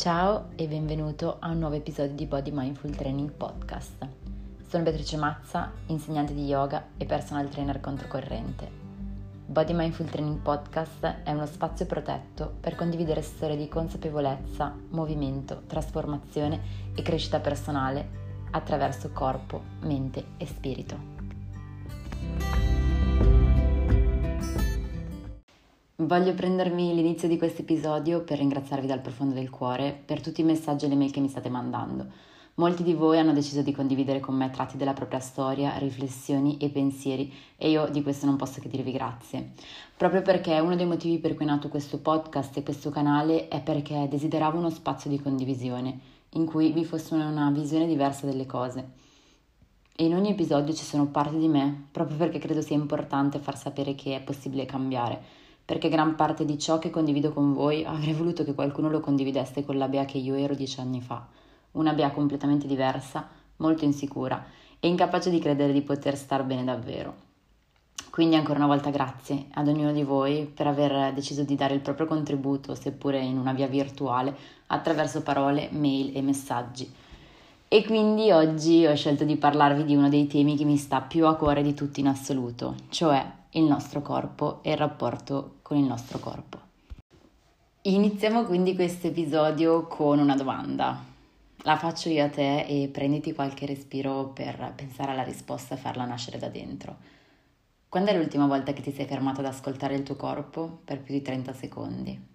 Ciao e benvenuto a un nuovo episodio di Body Mindful Training Podcast. Sono Beatrice Mazza, insegnante di yoga e personal trainer controcorrente. Body Mindful Training Podcast è uno spazio protetto per condividere storie di consapevolezza, movimento, trasformazione e crescita personale attraverso corpo, mente e spirito. Voglio prendermi l'inizio di questo episodio per ringraziarvi dal profondo del cuore per tutti i messaggi e le mail che mi state mandando. Molti di voi hanno deciso di condividere con me tratti della propria storia, riflessioni e pensieri e io di questo non posso che dirvi grazie. Proprio perché uno dei motivi per cui è nato questo podcast e questo canale è perché desideravo uno spazio di condivisione in cui vi fosse una visione diversa delle cose. E in ogni episodio ci sono parti di me, proprio perché credo sia importante far sapere che è possibile cambiare, perché gran parte di ciò che condivido con voi avrei voluto che qualcuno lo condividesse con la Bea che io ero dieci anni fa una Bea completamente diversa, molto insicura e incapace di credere di poter star bene davvero. Quindi ancora una volta grazie ad ognuno di voi per aver deciso di dare il proprio contributo, seppure in una via virtuale, attraverso parole, mail e messaggi. E quindi oggi ho scelto di parlarvi di uno dei temi che mi sta più a cuore di tutti in assoluto, cioè il nostro corpo e il rapporto con il nostro corpo. Iniziamo quindi questo episodio con una domanda. La faccio io a te e prenditi qualche respiro per pensare alla risposta e farla nascere da dentro. Quando è l'ultima volta che ti sei fermato ad ascoltare il tuo corpo per più di 30 secondi?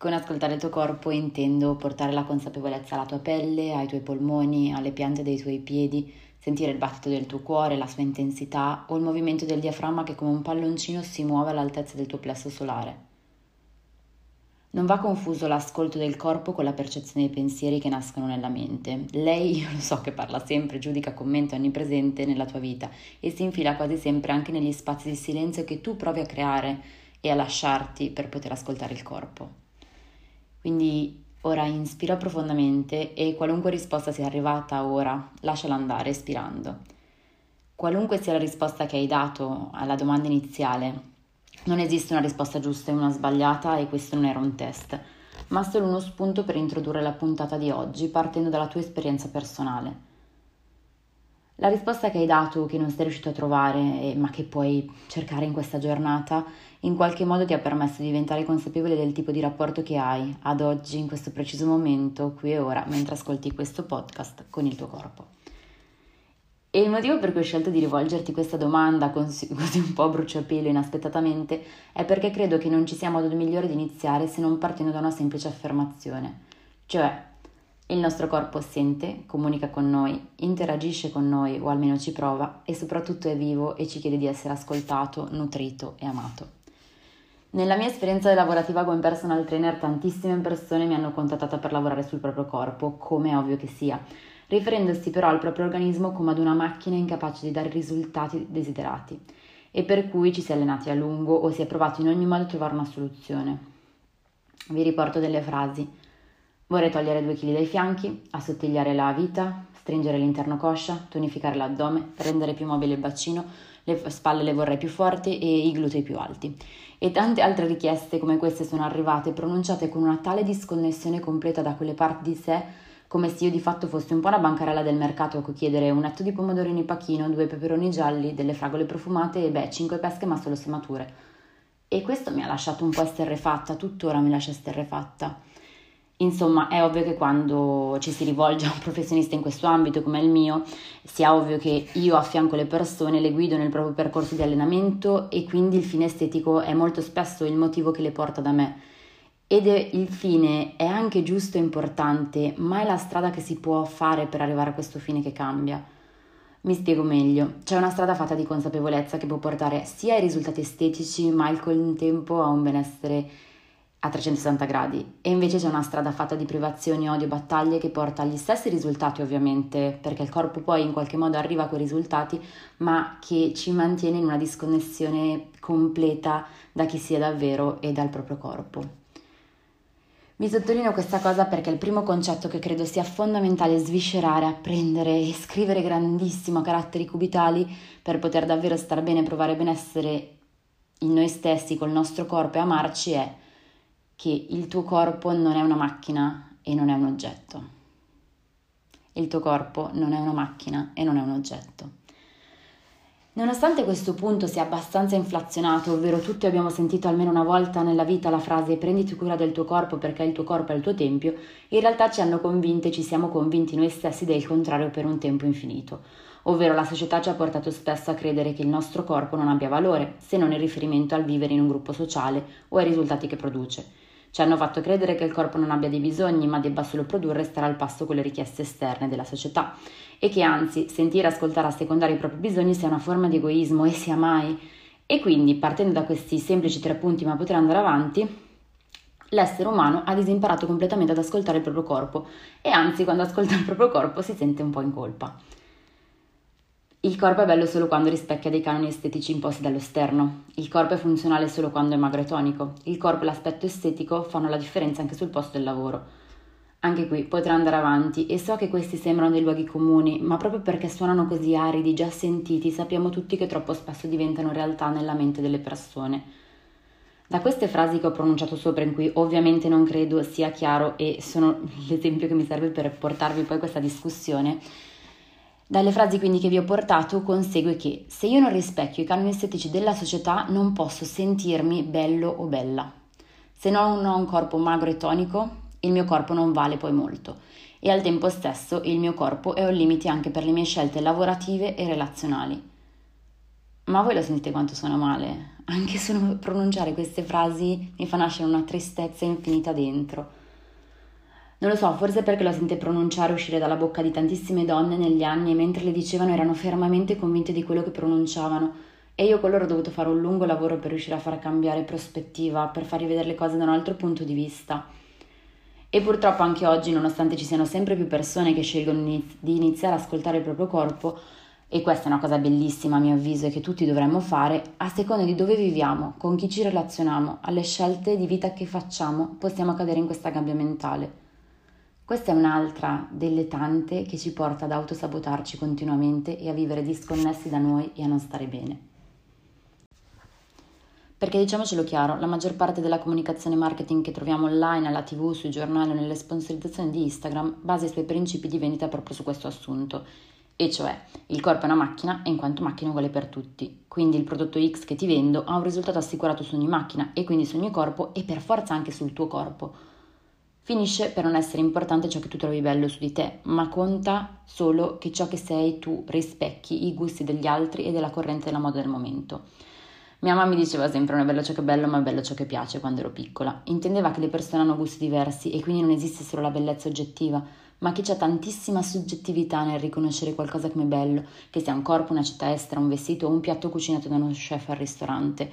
Con ascoltare il tuo corpo intendo portare la consapevolezza alla tua pelle, ai tuoi polmoni, alle piante dei tuoi piedi, sentire il battito del tuo cuore, la sua intensità o il movimento del diaframma che come un palloncino si muove all'altezza del tuo plesso solare. Non va confuso l'ascolto del corpo con la percezione dei pensieri che nascono nella mente. Lei, io lo so che parla sempre, giudica, commenta, è onnipresente nella tua vita e si infila quasi sempre anche negli spazi di silenzio che tu provi a creare e a lasciarti per poter ascoltare il corpo. Quindi ora inspira profondamente e qualunque risposta sia arrivata ora, lasciala andare espirando. Qualunque sia la risposta che hai dato alla domanda iniziale, non esiste una risposta giusta e una sbagliata e questo non era un test, ma solo uno spunto per introdurre la puntata di oggi partendo dalla tua esperienza personale. La risposta che hai dato, che non sei riuscito a trovare, ma che puoi cercare in questa giornata, in qualche modo ti ha permesso di diventare consapevole del tipo di rapporto che hai ad oggi, in questo preciso momento, qui e ora, mentre ascolti questo podcast con il tuo corpo. E il motivo per cui ho scelto di rivolgerti questa domanda così, un po' bruciapelo inaspettatamente è perché credo che non ci sia modo migliore di iniziare se non partendo da una semplice affermazione, cioè il nostro corpo sente, comunica con noi, interagisce con noi o almeno ci prova e soprattutto è vivo e ci chiede di essere ascoltato, nutrito e amato. Nella mia esperienza lavorativa come personal trainer tantissime persone mi hanno contattata per lavorare sul proprio corpo, come è ovvio che sia, riferendosi però al proprio organismo come ad una macchina incapace di dare i risultati desiderati e per cui ci si è allenati a lungo o si è provato in ogni modo a trovare una soluzione. Vi riporto delle frasi. Vorrei togliere due kg dai fianchi, assottigliare la vita, stringere l'interno coscia, tonificare l'addome, rendere più mobile il bacino, le spalle le vorrei più forti e i glutei più alti. E tante altre richieste come queste sono arrivate pronunciate con una tale disconnessione completa da quelle parti di sé come se io di fatto fossi un po' una bancarella del mercato a cui chiedere un etto di pomodorini pachino, due peperoni gialli, delle fragole profumate e beh, cinque pesche ma solo se mature. E questo mi ha lasciato un po' esterrefatta, tuttora mi lascia esterrefatta. Insomma, è ovvio che quando ci si rivolge a un professionista in questo ambito come il mio, sia ovvio che io affianco le persone, le guido nel proprio percorso di allenamento e quindi il fine estetico è molto spesso il motivo che le porta da me ed è, il fine è anche giusto e importante, ma è la strada che si può fare per arrivare a questo fine che cambia. Mi spiego meglio, c'è una strada fatta di consapevolezza che può portare sia ai risultati estetici, ma al contempo a un benessere a 360 gradi, e invece c'è una strada fatta di privazioni, odio, battaglie che porta agli stessi risultati ovviamente, perché il corpo poi in qualche modo arriva a quei risultati, ma che ci mantiene in una disconnessione completa da chi sia davvero e dal proprio corpo. Vi sottolineo questa cosa perché il primo concetto che credo sia fondamentale sviscerare, apprendere e scrivere grandissimo a caratteri cubitali per poter davvero star bene provare benessere in noi stessi, col nostro corpo e amarci è che il tuo corpo non è una macchina e non è un oggetto. Il tuo corpo non è una macchina e non è un oggetto. Nonostante questo punto sia abbastanza inflazionato, ovvero tutti abbiamo sentito almeno una volta nella vita la frase prenditi cura del tuo corpo perché il tuo corpo è il tuo tempio, in realtà ci hanno convinte, ci siamo convinti noi stessi del contrario per un tempo infinito. Ovvero la società ci ha portato spesso a credere che il nostro corpo non abbia valore, se non in riferimento al vivere in un gruppo sociale o ai risultati che produce. Ci hanno fatto credere che il corpo non abbia dei bisogni, ma debba solo produrre e stare al passo con le richieste esterne della società e che anzi sentire e ascoltare a secondare i propri bisogni sia una forma di egoismo e sia mai. E quindi, partendo da questi semplici tre punti, ma potrei andare avanti, l'essere umano ha disimparato completamente ad ascoltare il proprio corpo e anzi quando ascolta il proprio corpo si sente un po' in colpa. Il corpo è bello solo quando rispecchia dei canoni estetici imposti dall'esterno. Il corpo è funzionale solo quando è magro e tonico. Il corpo e l'aspetto estetico fanno la differenza anche sul posto del lavoro. Anche qui potrei andare avanti e so che questi sembrano dei luoghi comuni, ma proprio perché suonano così aridi, già sentiti, sappiamo tutti che troppo spesso diventano realtà nella mente delle persone. Da queste frasi che ho pronunciato sopra, in cui ovviamente non credo sia chiaro e sono l'esempio che mi serve per portarvi poi questa discussione, dalle frasi quindi che vi ho portato consegue che se io non rispecchio i canoni estetici della società non posso sentirmi bello o bella. Se non ho un corpo magro e tonico, il mio corpo non vale poi molto e al tempo stesso il mio corpo è un limite anche per le mie scelte lavorative e relazionali. Ma voi lo sentite quanto suona male? Anche solo pronunciare queste frasi mi fa nascere una tristezza infinita dentro. Non lo so, forse perché lo sente pronunciare uscire dalla bocca di tantissime donne negli anni e mentre le dicevano erano fermamente convinte di quello che pronunciavano e io con loro ho dovuto fare un lungo lavoro per riuscire a far cambiare prospettiva, per fargli vedere le cose da un altro punto di vista. E purtroppo anche oggi, nonostante ci siano sempre più persone che scelgono di iniziare ad ascoltare il proprio corpo, e questa è una cosa bellissima a mio avviso e che tutti dovremmo fare, a seconda di dove viviamo, con chi ci relazioniamo, alle scelte di vita che facciamo, possiamo cadere in questa gabbia mentale. Questa è un'altra delle tante che ci porta ad autosabotarci continuamente e a vivere disconnessi da noi e a non stare bene. Perché diciamocelo chiaro, la maggior parte della comunicazione marketing che troviamo online, alla tv, sui giornali o nelle sponsorizzazioni di Instagram basa i suoi principi di vendita proprio su questo assunto. E cioè, il corpo è una macchina e in quanto macchina uguale per tutti. Quindi il prodotto X che ti vendo ha un risultato assicurato su ogni macchina e quindi su ogni corpo e per forza anche sul tuo corpo. Finisce per non essere importante ciò che tu trovi bello su di te, ma conta solo che ciò che sei tu rispecchi i gusti degli altri e della corrente della moda del momento. Mia mamma mi diceva sempre non è bello ciò che è bello, ma è bello ciò che piace quando ero piccola. Intendeva che le persone hanno gusti diversi e quindi non esiste solo la bellezza oggettiva, ma che c'è tantissima soggettività nel riconoscere qualcosa come bello, che sia un corpo, una città estera, un vestito o un piatto cucinato da uno chef al ristorante.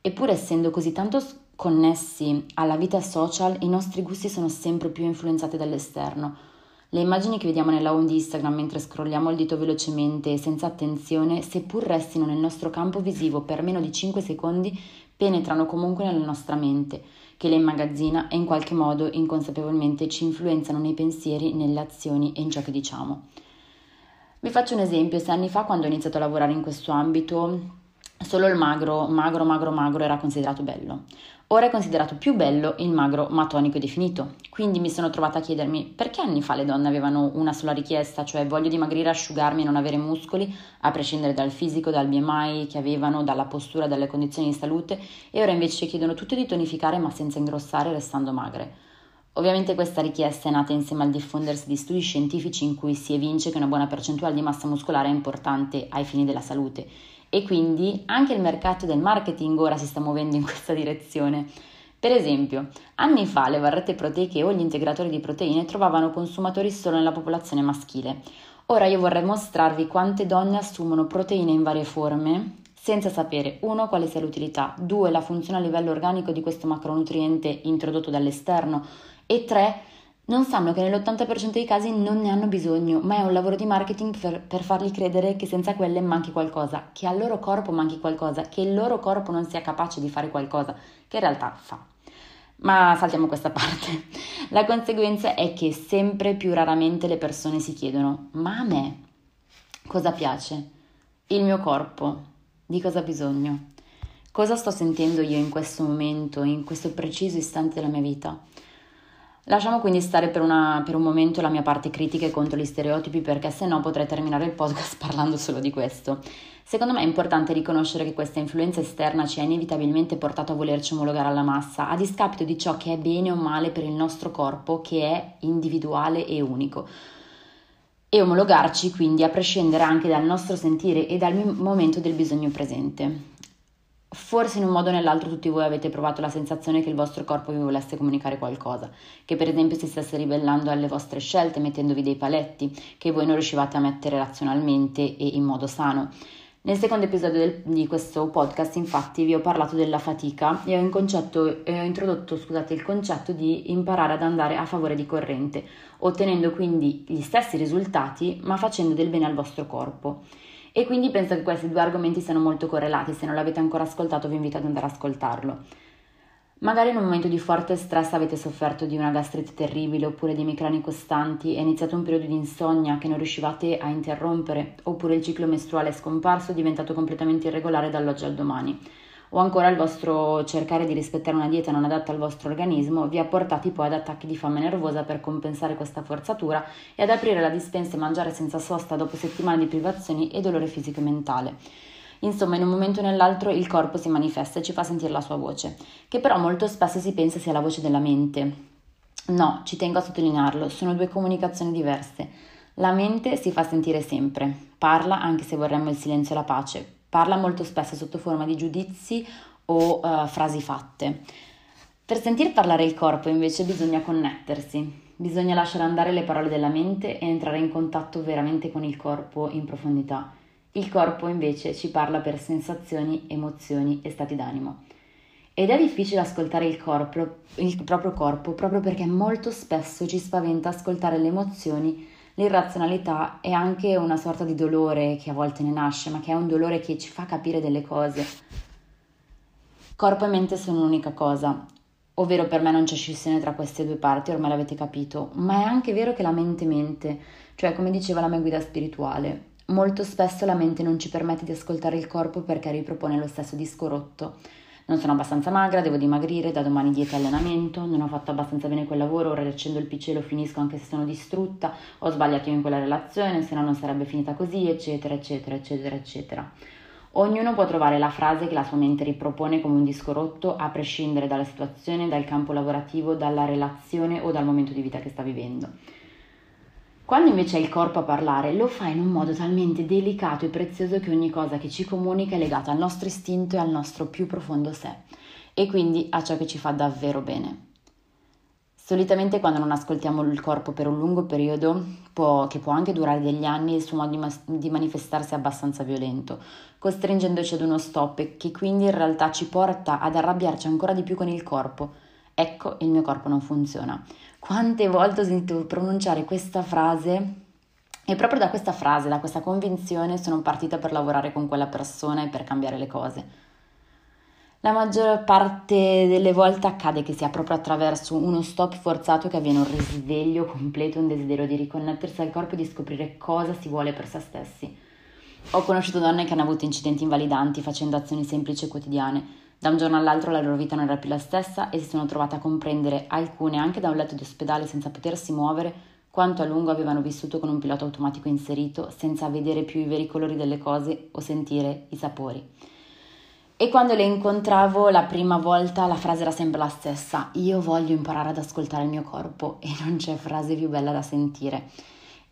Eppure essendo così tanto connessi alla vita social, i nostri gusti sono sempre più influenzati dall'esterno le immagini che vediamo nella home di Instagram mentre scrolliamo il dito velocemente e senza attenzione, seppur restino nel nostro campo visivo per meno di 5 secondi, penetrano comunque nella nostra mente, che le immagazzina e in qualche modo inconsapevolmente ci influenzano nei pensieri, nelle azioni e in ciò che diciamo. Vi faccio un esempio, sei anni fa quando ho iniziato a lavorare in questo ambito, solo il magro, magro, magro, magro era considerato bello. Ora è considerato più bello il magro ma tonico e definito. Quindi mi sono trovata a chiedermi perché anni fa le donne avevano una sola richiesta, cioè voglio dimagrire, asciugarmi e non avere muscoli, a prescindere dal fisico, dal BMI che avevano, dalla postura, dalle condizioni di salute, e ora invece chiedono tutte di tonificare ma senza ingrossare restando magre. Ovviamente questa richiesta è nata insieme al diffondersi di studi scientifici in cui si evince che una buona percentuale di massa muscolare è importante ai fini della salute e quindi anche il mercato del marketing ora si sta muovendo in questa direzione. Per esempio, anni fa le barrette proteiche o gli integratori di proteine trovavano consumatori solo nella popolazione maschile. Ora io vorrei mostrarvi quante donne assumono proteine in varie forme senza sapere 1 quale sia l'utilità, 2 la funzione a livello organico di questo macronutriente introdotto dall'esterno e 3 non sanno che nell'80% dei casi non ne hanno bisogno, ma è un lavoro di marketing per, per, fargli credere che senza quelle manchi qualcosa, che al loro corpo manchi qualcosa, che il loro corpo non sia capace di fare qualcosa, che in realtà fa. Ma saltiamo questa parte. La conseguenza è che sempre più raramente le persone si chiedono, ma a me cosa piace? Il mio corpo, di cosa ha bisogno? Cosa sto sentendo io in questo momento, in questo preciso istante della mia vita? Lasciamo quindi stare per, una, per, un momento la mia parte critica contro gli stereotipi perché se no potrei terminare il podcast parlando solo di questo. Secondo me è importante riconoscere che questa influenza esterna ci ha inevitabilmente portato a volerci omologare alla massa, a discapito di ciò che è bene o male per il nostro corpo, che è individuale e unico. E omologarci quindi a prescindere anche dal nostro sentire e dal momento del bisogno presente. Forse in un modo o nell'altro tutti voi avete provato la sensazione che il vostro corpo vi volesse comunicare qualcosa, che per esempio si stesse ribellando alle vostre scelte mettendovi dei paletti che voi non riuscivate a mettere razionalmente e in modo sano. Nel secondo episodio del, di questo podcast, infatti, vi ho parlato della fatica e ho, concetto, eh, ho introdotto scusate, il concetto di imparare ad andare a favore di corrente, ottenendo quindi gli stessi risultati, ma facendo del bene al vostro corpo. E quindi penso che questi due argomenti siano molto correlati. Se non l'avete ancora ascoltato, vi invito ad andare ad ascoltarlo. Magari in un momento di forte stress avete sofferto di una gastrite terribile oppure di emicrani costanti, è iniziato un periodo di insonnia che non riuscivate a interrompere, oppure il ciclo mestruale è scomparso, è diventato completamente irregolare dall'oggi al domani. O ancora il vostro cercare di rispettare una dieta non adatta al vostro organismo vi ha portati poi ad attacchi di fame nervosa per compensare questa forzatura e ad aprire la dispensa e mangiare senza sosta dopo settimane di privazioni e dolore fisico e mentale. Insomma, in un momento o nell'altro il corpo si manifesta e ci fa sentire la sua voce, che però molto spesso si pensa sia la voce della mente. No, ci tengo a sottolinearlo, sono due comunicazioni diverse. La mente si fa sentire sempre, parla anche se vorremmo il silenzio e la pace, parla molto spesso sotto forma di giudizi o uh, frasi fatte. Per sentir parlare il corpo invece bisogna connettersi, bisogna lasciare andare le parole della mente e entrare in contatto veramente con il corpo in profondità. Il corpo invece ci parla per sensazioni, emozioni e stati d'animo. Ed è difficile ascoltare il, corpo, il proprio corpo proprio perché molto spesso ci spaventa ascoltare le emozioni, l'irrazionalità e anche una sorta di dolore che a volte ne nasce, ma che è un dolore che ci fa capire delle cose. Corpo e mente sono un'unica cosa, ovvero per me non c'è scissione tra queste due parti, ormai l'avete capito, ma è anche vero che la mente mente, cioè come diceva la mia guida spirituale, Molto spesso la mente non ci permette di ascoltare il corpo perché ripropone lo stesso disco rotto. Non sono abbastanza magra, devo dimagrire, da domani dieta e allenamento, non ho fatto abbastanza bene quel lavoro, ora riaccendo il PC e lo finisco anche se sono distrutta, ho sbagliato io in quella relazione, se no non sarebbe finita così, eccetera, eccetera, eccetera, eccetera. Ognuno può trovare la frase che la sua mente ripropone come un disco rotto a prescindere dalla situazione, dal campo lavorativo, dalla relazione o dal momento di vita che sta vivendo. Quando invece è il corpo a parlare, lo fa in un modo talmente delicato e prezioso che ogni cosa che ci comunica è legata al nostro istinto e al nostro più profondo sé, e quindi a ciò che ci fa davvero bene. Solitamente quando non ascoltiamo il corpo per un lungo periodo, può, che può anche durare degli anni, il suo modo di, mas- di manifestarsi è abbastanza violento, costringendoci ad uno stop che quindi in realtà ci porta ad arrabbiarci ancora di più con il corpo. Ecco, il mio corpo non funziona. Quante volte ho sentito pronunciare questa frase e proprio da questa frase, da questa convinzione sono partita per lavorare con quella persona e per cambiare le cose. La maggior parte delle volte accade che sia proprio attraverso uno stop forzato che avviene un risveglio completo, un desiderio di riconnettersi al corpo e di scoprire cosa si vuole per se stessi. Ho conosciuto donne che hanno avuto incidenti invalidanti facendo azioni semplici e quotidiane, da un giorno all'altro la loro vita non era più la stessa e si sono trovate a comprendere, alcune anche da un letto di ospedale senza potersi muovere, quanto a lungo avevano vissuto con un pilota automatico inserito senza vedere più i veri colori delle cose o sentire i sapori. E quando le incontravo la prima volta la frase era sempre la stessa, io voglio imparare ad ascoltare il mio corpo e non c'è frase più bella da sentire.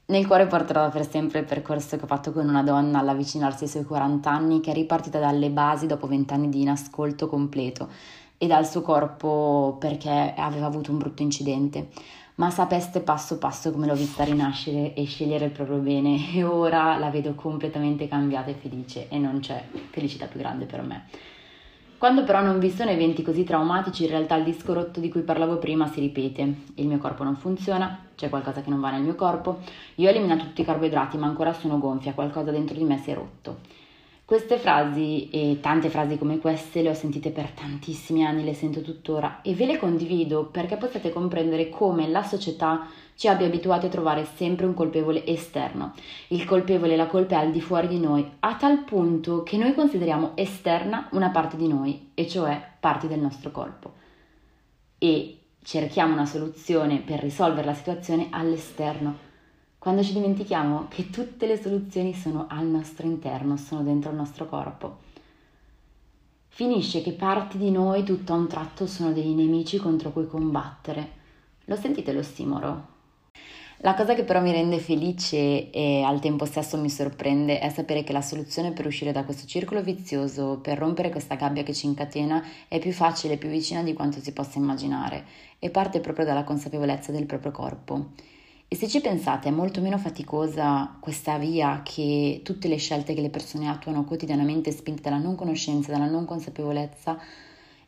Nel cuore porterò per sempre il percorso che ho fatto con una donna all'avvicinarsi ai suoi 40 anni, che è ripartita dalle basi dopo 20 anni di inascolto completo e dal suo corpo perché aveva avuto un brutto incidente. Ma sapeste passo passo come l'ho vista rinascere e scegliere il proprio bene e ora la vedo completamente cambiata e felice e non c'è felicità più grande per me. Quando però non vi sono eventi così traumatici, in realtà il disco rotto di cui parlavo prima si ripete. Il mio corpo non funziona, c'è qualcosa che non va nel mio corpo, io ho eliminato tutti i carboidrati ma ancora sono gonfia, qualcosa dentro di me si è rotto. Queste frasi e tante frasi come queste le ho sentite per tantissimi anni, le sento tuttora e ve le condivido perché potete comprendere come la società ci abbia abituati a trovare sempre un colpevole esterno. Il colpevole, la colpa è al di fuori di noi, a tal punto che noi consideriamo esterna una parte di noi, e cioè parti del nostro corpo. E cerchiamo una soluzione per risolvere la situazione all'esterno quando ci dimentichiamo che tutte le soluzioni sono al nostro interno, sono dentro il nostro corpo. Finisce che parti di noi tutto a un tratto sono dei nemici contro cui combattere. Lo sentite lo stimolo? La cosa che però mi rende felice e al tempo stesso mi sorprende è sapere che la soluzione per uscire da questo circolo vizioso, per rompere questa gabbia che ci incatena, è più facile e più vicina di quanto si possa immaginare e parte proprio dalla consapevolezza del proprio corpo. E se ci pensate, è molto meno faticosa questa via che tutte le scelte che le persone attuano quotidianamente spinte dalla non conoscenza, dalla non consapevolezza.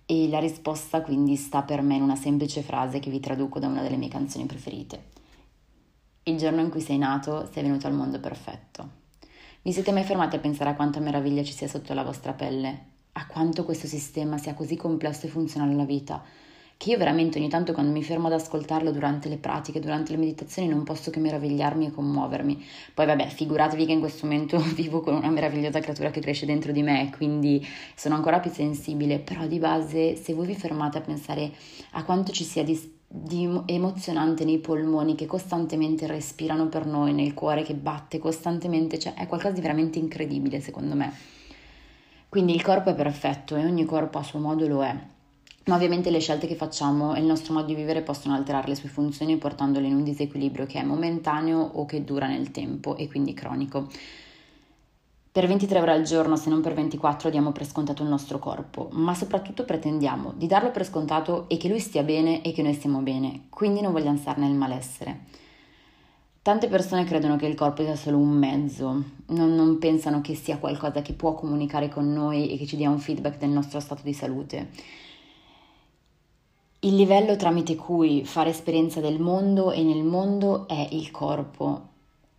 E la risposta quindi sta per me in una semplice frase che vi traduco da una delle mie canzoni preferite. Il giorno in cui sei nato, sei venuto al mondo perfetto. Vi siete mai fermati a pensare a quanta meraviglia ci sia sotto la vostra pelle? A quanto questo sistema sia così complesso e funzionale alla vita? che io veramente ogni tanto quando mi fermo ad ascoltarlo durante le pratiche, durante le meditazioni, non posso che meravigliarmi e commuovermi. Poi vabbè, figuratevi che in questo momento vivo con una meravigliosa creatura che cresce dentro di me, quindi sono ancora più sensibile, però di base se voi vi fermate a pensare a quanto ci sia di, di emozionante nei polmoni che costantemente respirano per noi, nel cuore che batte costantemente, cioè è qualcosa di veramente incredibile secondo me. Quindi il corpo è perfetto e ogni corpo a suo modo lo è ma ovviamente le scelte che facciamo e il nostro modo di vivere possono alterare le sue funzioni portandole in un disequilibrio che è momentaneo o che dura nel tempo e quindi cronico. Per 23 ore al giorno, se non per 24, diamo per scontato il nostro corpo, ma soprattutto pretendiamo di darlo per scontato e che lui stia bene e che noi stiamo bene, quindi non vogliamo stare nel malessere. Tante persone credono che il corpo sia solo un mezzo, non, non pensano che sia qualcosa che può comunicare con noi e che ci dia un feedback del nostro stato di salute. Il livello tramite cui fare esperienza del mondo e nel mondo è il corpo.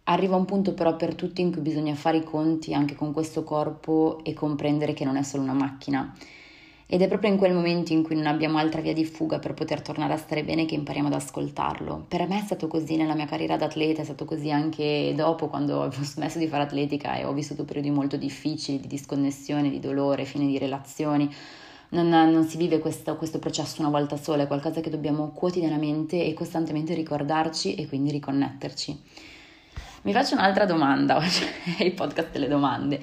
Arriva un punto però per tutti in cui bisogna fare i conti anche con questo corpo e comprendere che non è solo una macchina. Ed è proprio in quel momento in cui non abbiamo altra via di fuga per poter tornare a stare bene che impariamo ad ascoltarlo. Per me è stato così nella mia carriera da atleta, è stato così anche dopo quando ho smesso di fare atletica e ho vissuto periodi molto difficili di disconnessione, di dolore, fine di relazioni non, non si vive questo, questo, processo una volta sola, è qualcosa che dobbiamo quotidianamente e costantemente ricordarci e quindi riconnetterci. Mi faccio un'altra domanda, oggi è il podcast delle domande,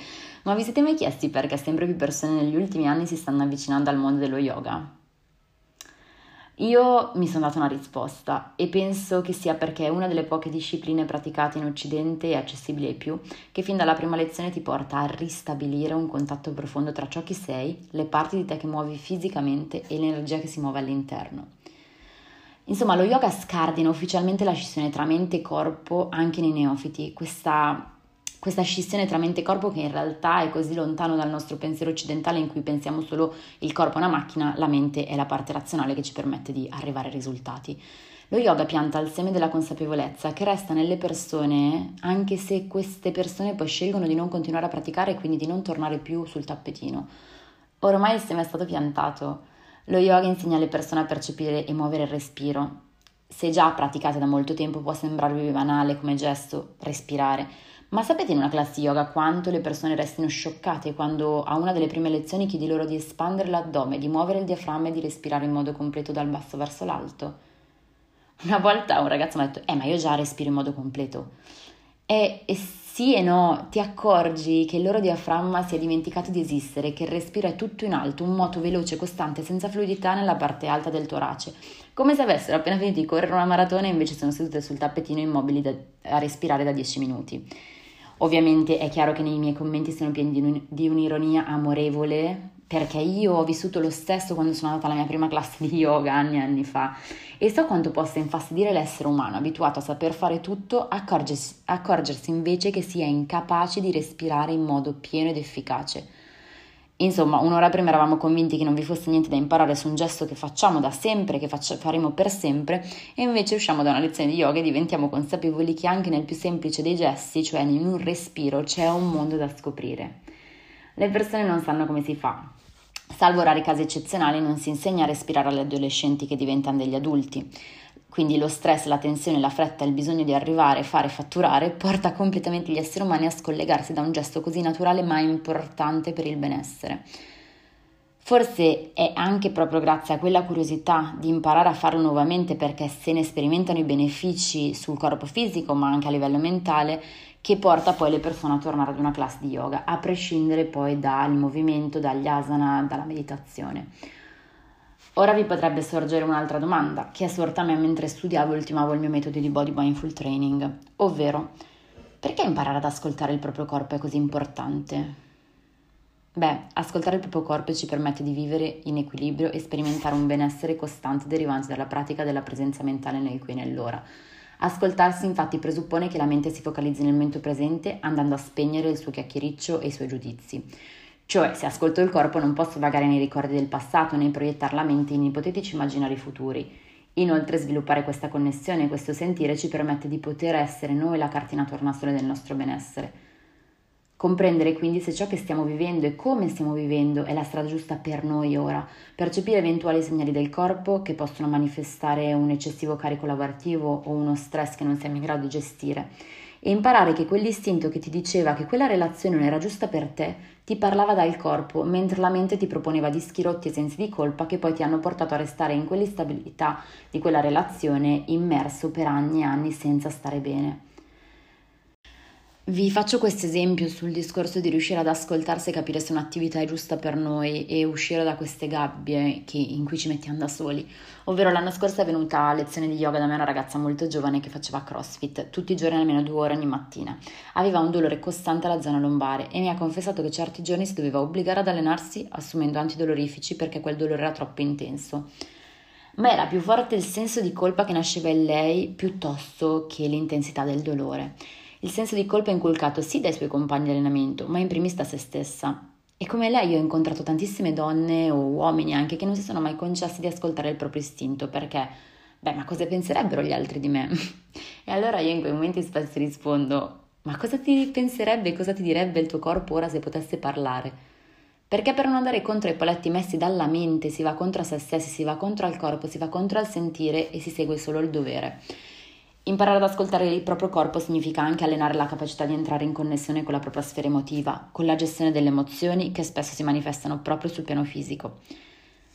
ma vi siete mai chiesti perché sempre più persone negli ultimi anni si stanno avvicinando al mondo dello yoga? Io mi sono data una risposta e penso che sia perché è una delle poche discipline praticate in Occidente e accessibili ai più, che fin dalla prima lezione ti porta a ristabilire un contatto profondo tra ciò che sei, le parti di te che muovi fisicamente e l'energia che si muove all'interno. Insomma, lo yoga scardina ufficialmente la scissione tra mente e corpo anche nei neofiti, questa questa scissione tra mente e corpo che in realtà è così lontano dal nostro pensiero occidentale in cui pensiamo solo il corpo è una macchina, la mente è la parte razionale che ci permette di arrivare ai risultati. Lo yoga pianta il seme della consapevolezza che resta nelle persone anche se queste persone poi scelgono di non continuare a praticare e quindi di non tornare più sul tappetino. Ormai il seme è stato piantato. Lo yoga insegna alle persone a percepire e muovere il respiro. Se già praticate da molto tempo può sembrarvi banale come gesto respirare, ma sapete in una classe yoga quanto le persone restino scioccate quando a una delle prime lezioni chiedi loro di espandere l'addome, di muovere il diaframma e di respirare in modo completo dal basso verso l'alto? Una volta un ragazzo mi ha detto, eh ma io già respiro in modo completo. E, e sì e no, ti accorgi che il loro diaframma si è dimenticato di esistere, che il respiro è tutto in alto, un moto veloce, costante, senza fluidità nella parte alta del torace, come se avessero appena finito di correre una maratona e invece sono sedute sul tappetino immobili da, a respirare da 10 minuti. Ovviamente è chiaro che nei miei commenti sono pieni di, un'ironia amorevole, perché io ho vissuto lo stesso quando sono andata alla mia prima classe di yoga anni e anni fa e so quanto possa infastidire l'essere umano abituato a saper fare tutto, accorgersi, accorgersi invece che si è incapaci di respirare in modo pieno ed efficace. Insomma, un'ora prima eravamo convinti che non vi fosse niente da imparare su un gesto che facciamo da sempre, che faccia, faremo per sempre, e invece usciamo da una lezione di yoga e diventiamo consapevoli che anche nel più semplice dei gesti, cioè in un respiro, c'è un mondo da scoprire. Le persone non sanno come si fa. Salvo rari casi eccezionali, non si insegna a respirare agli adolescenti che diventano degli adulti. Quindi lo stress, la tensione, la fretta, il bisogno di arrivare, fare, fatturare porta completamente gli esseri umani a scollegarsi da un gesto così naturale ma importante per il benessere. Forse è anche proprio grazie a quella curiosità di imparare a farlo nuovamente perché se ne sperimentano i benefici sul corpo fisico ma anche a livello mentale che porta poi le persone a tornare ad una classe di yoga, a prescindere poi dal movimento, dagli asana, dalla meditazione. Ora vi potrebbe sorgere un'altra domanda che è sorta a me mentre studiavo e ultimavo il mio metodo di body mindful training, ovvero perché imparare ad ascoltare il proprio corpo è così importante? Beh, ascoltare il proprio corpo ci permette di vivere in equilibrio e sperimentare un benessere costante derivante dalla pratica della presenza mentale nel qui e nell'ora. Ascoltarsi infatti presuppone che la mente si focalizzi nel momento presente andando a spegnere il suo chiacchiericcio e i suoi giudizi. Cioè, se ascolto il corpo non posso vagare nei ricordi del passato né proiettare la mente in ipotetici immaginari futuri. Inoltre sviluppare questa connessione e questo sentire ci permette di poter essere noi la cartina tornasole del nostro benessere. Comprendere quindi se ciò che stiamo vivendo e come stiamo vivendo è la strada giusta per noi ora, percepire eventuali segnali del corpo che possono manifestare un eccessivo carico lavorativo o uno stress che non siamo in grado di gestire e imparare che quell'istinto che ti diceva che quella relazione non era giusta per te ti parlava dal corpo, mentre la mente ti proponeva dischi rotti e sensi di colpa che poi ti hanno portato a restare in quell'instabilità di quella relazione immerso per anni e anni senza stare bene. Vi faccio questo esempio sul discorso di riuscire ad ascoltarsi e capire se un'attività è giusta per noi e uscire da queste gabbie che, in cui ci mettiamo da soli. Ovvero l'anno scorso è venuta a lezione di yoga da me una ragazza molto giovane che faceva crossfit tutti i giorni almeno due ore ogni mattina. Aveva un dolore costante alla zona lombare e mi ha confessato che certi giorni si doveva obbligare ad allenarsi assumendo antidolorifici perché quel dolore era troppo intenso ma era più forte il senso di colpa che nasceva in lei piuttosto che l'intensità del dolore. Il senso di colpa è inculcato sì dai suoi compagni di allenamento, ma in primis da se stessa. E come lei io ho incontrato tantissime donne o uomini anche che non si sono mai concessi di ascoltare il proprio istinto perché, beh, ma cosa penserebbero gli altri di me? e allora io in quei momenti spesso rispondo, ma cosa ti penserebbe, cosa ti direbbe il tuo corpo ora se potesse parlare? Perché per non andare contro i paletti messi dalla mente si va contro a se stessi, si va contro al corpo, si va contro al sentire e si segue solo il dovere. Imparare ad ascoltare il proprio corpo significa anche allenare la capacità di entrare in connessione con la propria sfera emotiva, con la gestione delle emozioni che spesso si manifestano proprio sul piano fisico.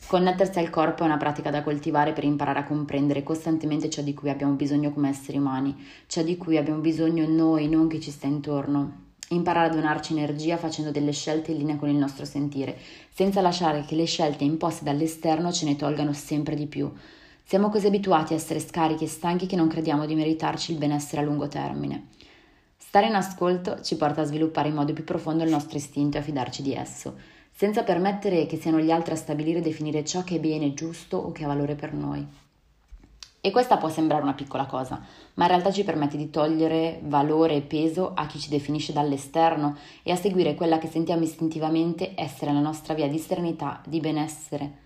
Connettersi al corpo è una pratica da coltivare per imparare a comprendere costantemente ciò di cui abbiamo bisogno come esseri umani, ciò di cui abbiamo bisogno noi, non chi ci sta intorno. Imparare a donarci energia facendo delle scelte in linea con il nostro sentire, senza lasciare che le scelte imposte dall'esterno ce ne tolgano sempre di più, siamo così abituati a essere scarichi e stanchi che non crediamo di meritarci il benessere a lungo termine. Stare in ascolto ci porta a sviluppare in modo più profondo il nostro istinto e a fidarci di esso, senza permettere che siano gli altri a stabilire e definire ciò che è bene, giusto o che ha valore per noi. E questa può sembrare una piccola cosa, ma in realtà ci permette di togliere valore e peso a chi ci definisce dall'esterno e a seguire quella che sentiamo istintivamente essere la nostra via di serenità, di benessere.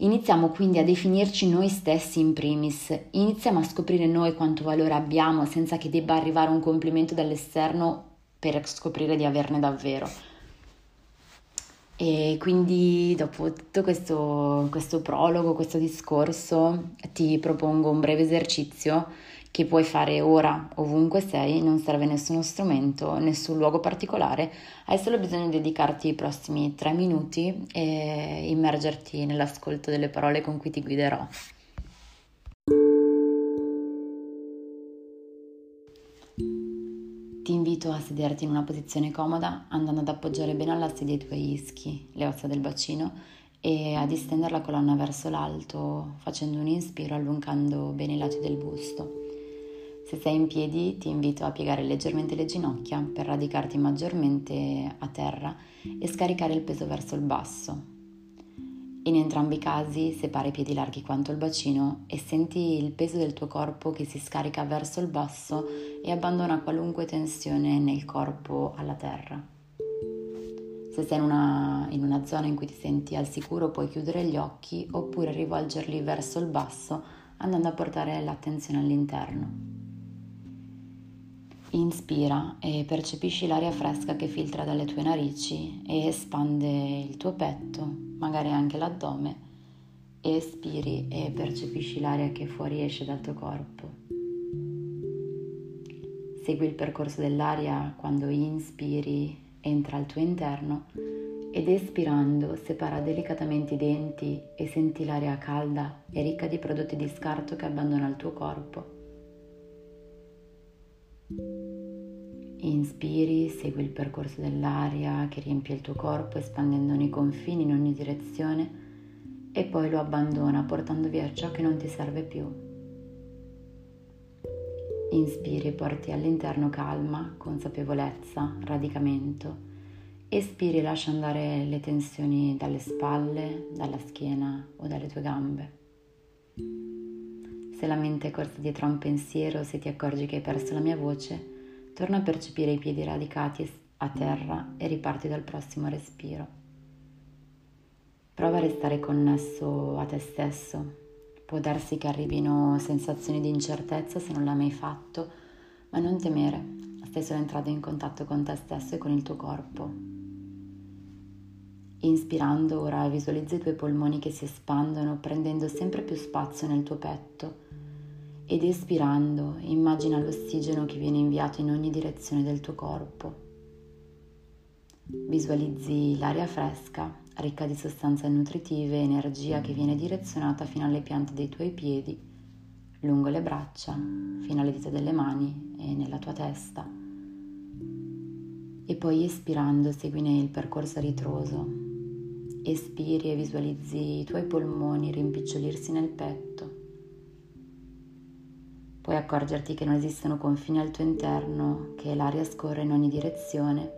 Iniziamo quindi a definirci noi stessi in primis, iniziamo a scoprire noi quanto valore abbiamo senza che debba arrivare un complimento dall'esterno per scoprire di averne davvero. E quindi dopo tutto questo, questo prologo, questo discorso, ti propongo un breve esercizio che puoi fare ora, ovunque sei, non serve nessuno strumento, nessun luogo particolare, hai solo bisogno di dedicarti i prossimi tre minuti e immergerti nell'ascolto delle parole con cui ti guiderò. Ti invito a sederti in una posizione comoda, andando ad appoggiare bene alla sedia i tuoi ischi, le ossa del bacino e a distendere la colonna verso l'alto, facendo un inspiro allungando bene i lati del busto. Se sei in piedi ti invito a piegare leggermente le ginocchia per radicarti maggiormente a terra e scaricare il peso verso il basso. In entrambi i casi separa i piedi larghi quanto il bacino e senti il peso del tuo corpo che si scarica verso il basso e abbandona qualunque tensione nel corpo alla terra. Se sei in una, in una zona in cui ti senti al sicuro puoi chiudere gli occhi oppure rivolgerli verso il basso andando a portare l'attenzione all'interno. Inspira e percepisci l'aria fresca che filtra dalle tue narici e espande il tuo petto, magari anche l'addome. Espiri e percepisci l'aria che fuoriesce dal tuo corpo. Segui il percorso dell'aria quando inspiri, entra al tuo interno ed espirando separa delicatamente i denti e senti l'aria calda e ricca di prodotti di scarto che abbandona il tuo corpo. Inspiri, segui il percorso dell'aria che riempie il tuo corpo espandendone i confini in ogni direzione e poi lo abbandona portando via ciò che non ti serve più. Inspiri porti all'interno calma, consapevolezza, radicamento. Espiri lascia andare le tensioni dalle spalle, dalla schiena o dalle tue gambe. Se la mente corsa dietro a un pensiero, se ti accorgi che hai perso la mia voce, Torna a percepire i piedi radicati a terra e riparti dal prossimo respiro. Prova a restare connesso a te stesso. Può darsi che arrivino sensazioni di incertezza se non l'hai mai fatto, ma non temere, stai solo entrando in contatto con te stesso e con il tuo corpo. Inspirando ora visualizza i tuoi polmoni che si espandono prendendo sempre più spazio nel tuo petto ed espirando immagina l'ossigeno che viene inviato in ogni direzione del tuo corpo. Visualizzi l'aria fresca, ricca di sostanze nutritive e energia che viene direzionata fino alle piante dei tuoi piedi, lungo le braccia, fino alle dita delle mani e nella tua testa. E poi espirando seguine il percorso ritroso. Espiri e visualizzi i tuoi polmoni rimpicciolirsi nel petto Puoi accorgerti che non esistono confini al tuo interno, che l'aria scorre in ogni direzione,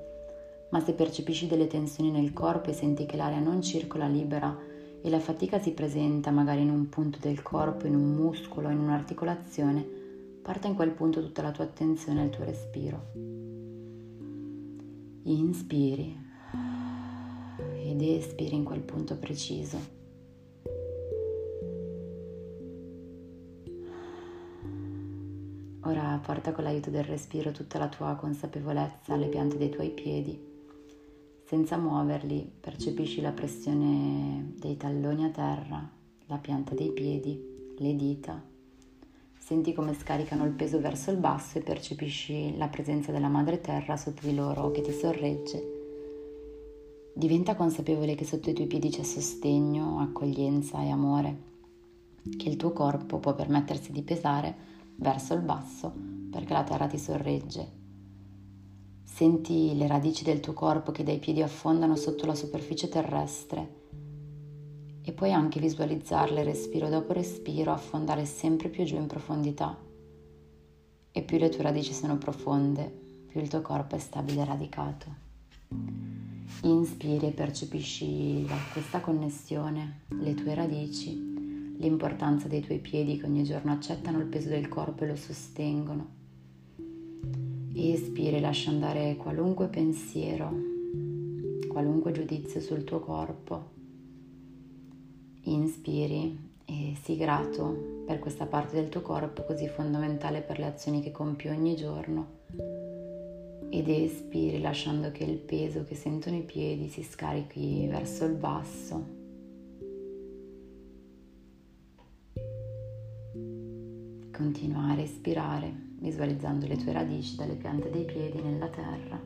ma se percepisci delle tensioni nel corpo e senti che l'aria non circola libera e la fatica si presenta magari in un punto del corpo, in un muscolo, in un'articolazione, porta in quel punto tutta la tua attenzione al tuo respiro. Inspiri ed espiri in quel punto preciso. Ora porta con l'aiuto del respiro tutta la tua consapevolezza alle piante dei tuoi piedi. Senza muoverli, percepisci la pressione dei talloni a terra, la pianta dei piedi, le dita. Senti come scaricano il peso verso il basso e percepisci la presenza della madre terra sotto di loro che ti sorregge. Diventa consapevole che sotto i tuoi piedi c'è sostegno, accoglienza e amore, che il tuo corpo può permettersi di pesare verso il basso perché la terra ti sorregge. Senti le radici del tuo corpo che dai piedi affondano sotto la superficie terrestre e puoi anche visualizzarle respiro dopo respiro affondare sempre più giù in profondità. E più le tue radici sono profonde, più il tuo corpo è stabile e radicato. Inspiri e percepisci questa connessione, le tue radici l'importanza dei tuoi piedi che ogni giorno accettano il peso del corpo e lo sostengono. Espiri e lascia andare qualunque pensiero, qualunque giudizio sul tuo corpo. Inspiri e sii grato per questa parte del tuo corpo così fondamentale per le azioni che compi ogni giorno. Ed espiri lasciando che il peso che sentono i piedi si scarichi verso il basso. Continua a respirare visualizzando le tue radici dalle piante dei piedi nella terra.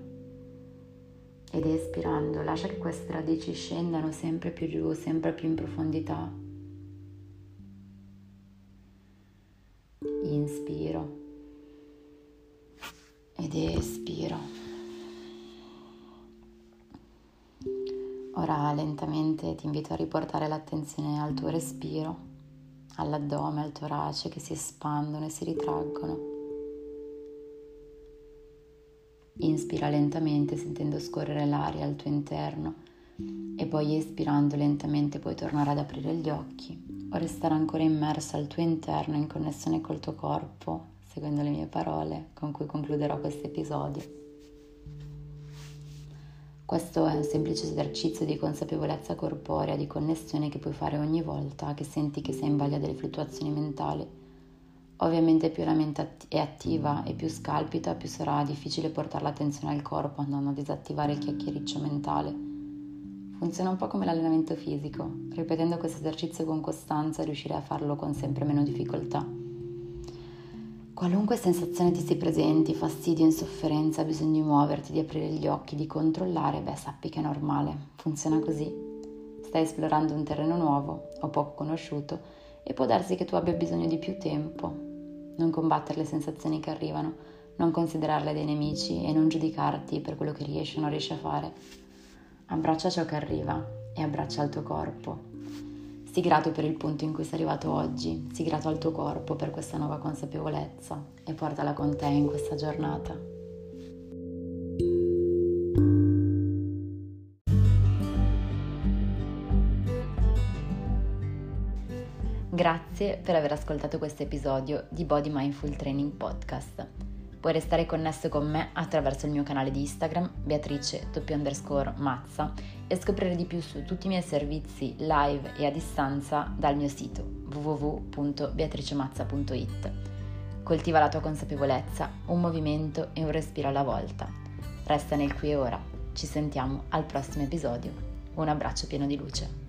Ed espirando lascia che queste radici scendano sempre più giù, sempre più in profondità. Inspiro ed espiro. Ora lentamente ti invito a riportare l'attenzione al tuo respiro all'addome, al torace che si espandono e si ritraggono. Inspira lentamente sentendo scorrere l'aria al tuo interno e poi espirando lentamente puoi tornare ad aprire gli occhi o restare ancora immerso al tuo interno in connessione col tuo corpo, seguendo le mie parole con cui concluderò questo episodio. Questo è un semplice esercizio di consapevolezza corporea, di connessione che puoi fare ogni volta che senti che sei in vaglia delle fluttuazioni mentali Ovviamente più la mente è attiva e più scalpita, più sarà difficile portare l'attenzione al corpo andando a disattivare il chiacchiericcio mentale. Funziona un po' come l'allenamento fisico, ripetendo questo esercizio con costanza riuscirai a farlo con sempre meno difficoltà. Qualunque sensazione ti si presenti, fastidio, insofferenza, bisogno di muoverti, di aprire gli occhi, di controllare, beh sappi che è normale, funziona così. Stai esplorando un terreno nuovo o poco conosciuto e può darsi che tu abbia bisogno di più tempo. Non combattere le sensazioni che arrivano, non considerarle dei nemici e non giudicarti per quello che riesci o non riesci a fare. Abbraccia ciò che arriva e abbraccia il tuo corpo Sii grato per il punto in cui sei arrivato oggi, sii grato al tuo corpo per questa nuova consapevolezza e portala con te in questa giornata. Grazie per aver ascoltato questo episodio di Body Mindful Training Podcast. Puoi restare connesso con me attraverso il mio canale di Instagram, Beatrice Mazza, e scoprire di più su tutti i miei servizi live e a distanza dal mio sito www.beatricemazza.it. Coltiva la tua consapevolezza, un movimento e un respiro alla volta. Resta nel qui e ora. Ci sentiamo al prossimo episodio. Un abbraccio pieno di luce.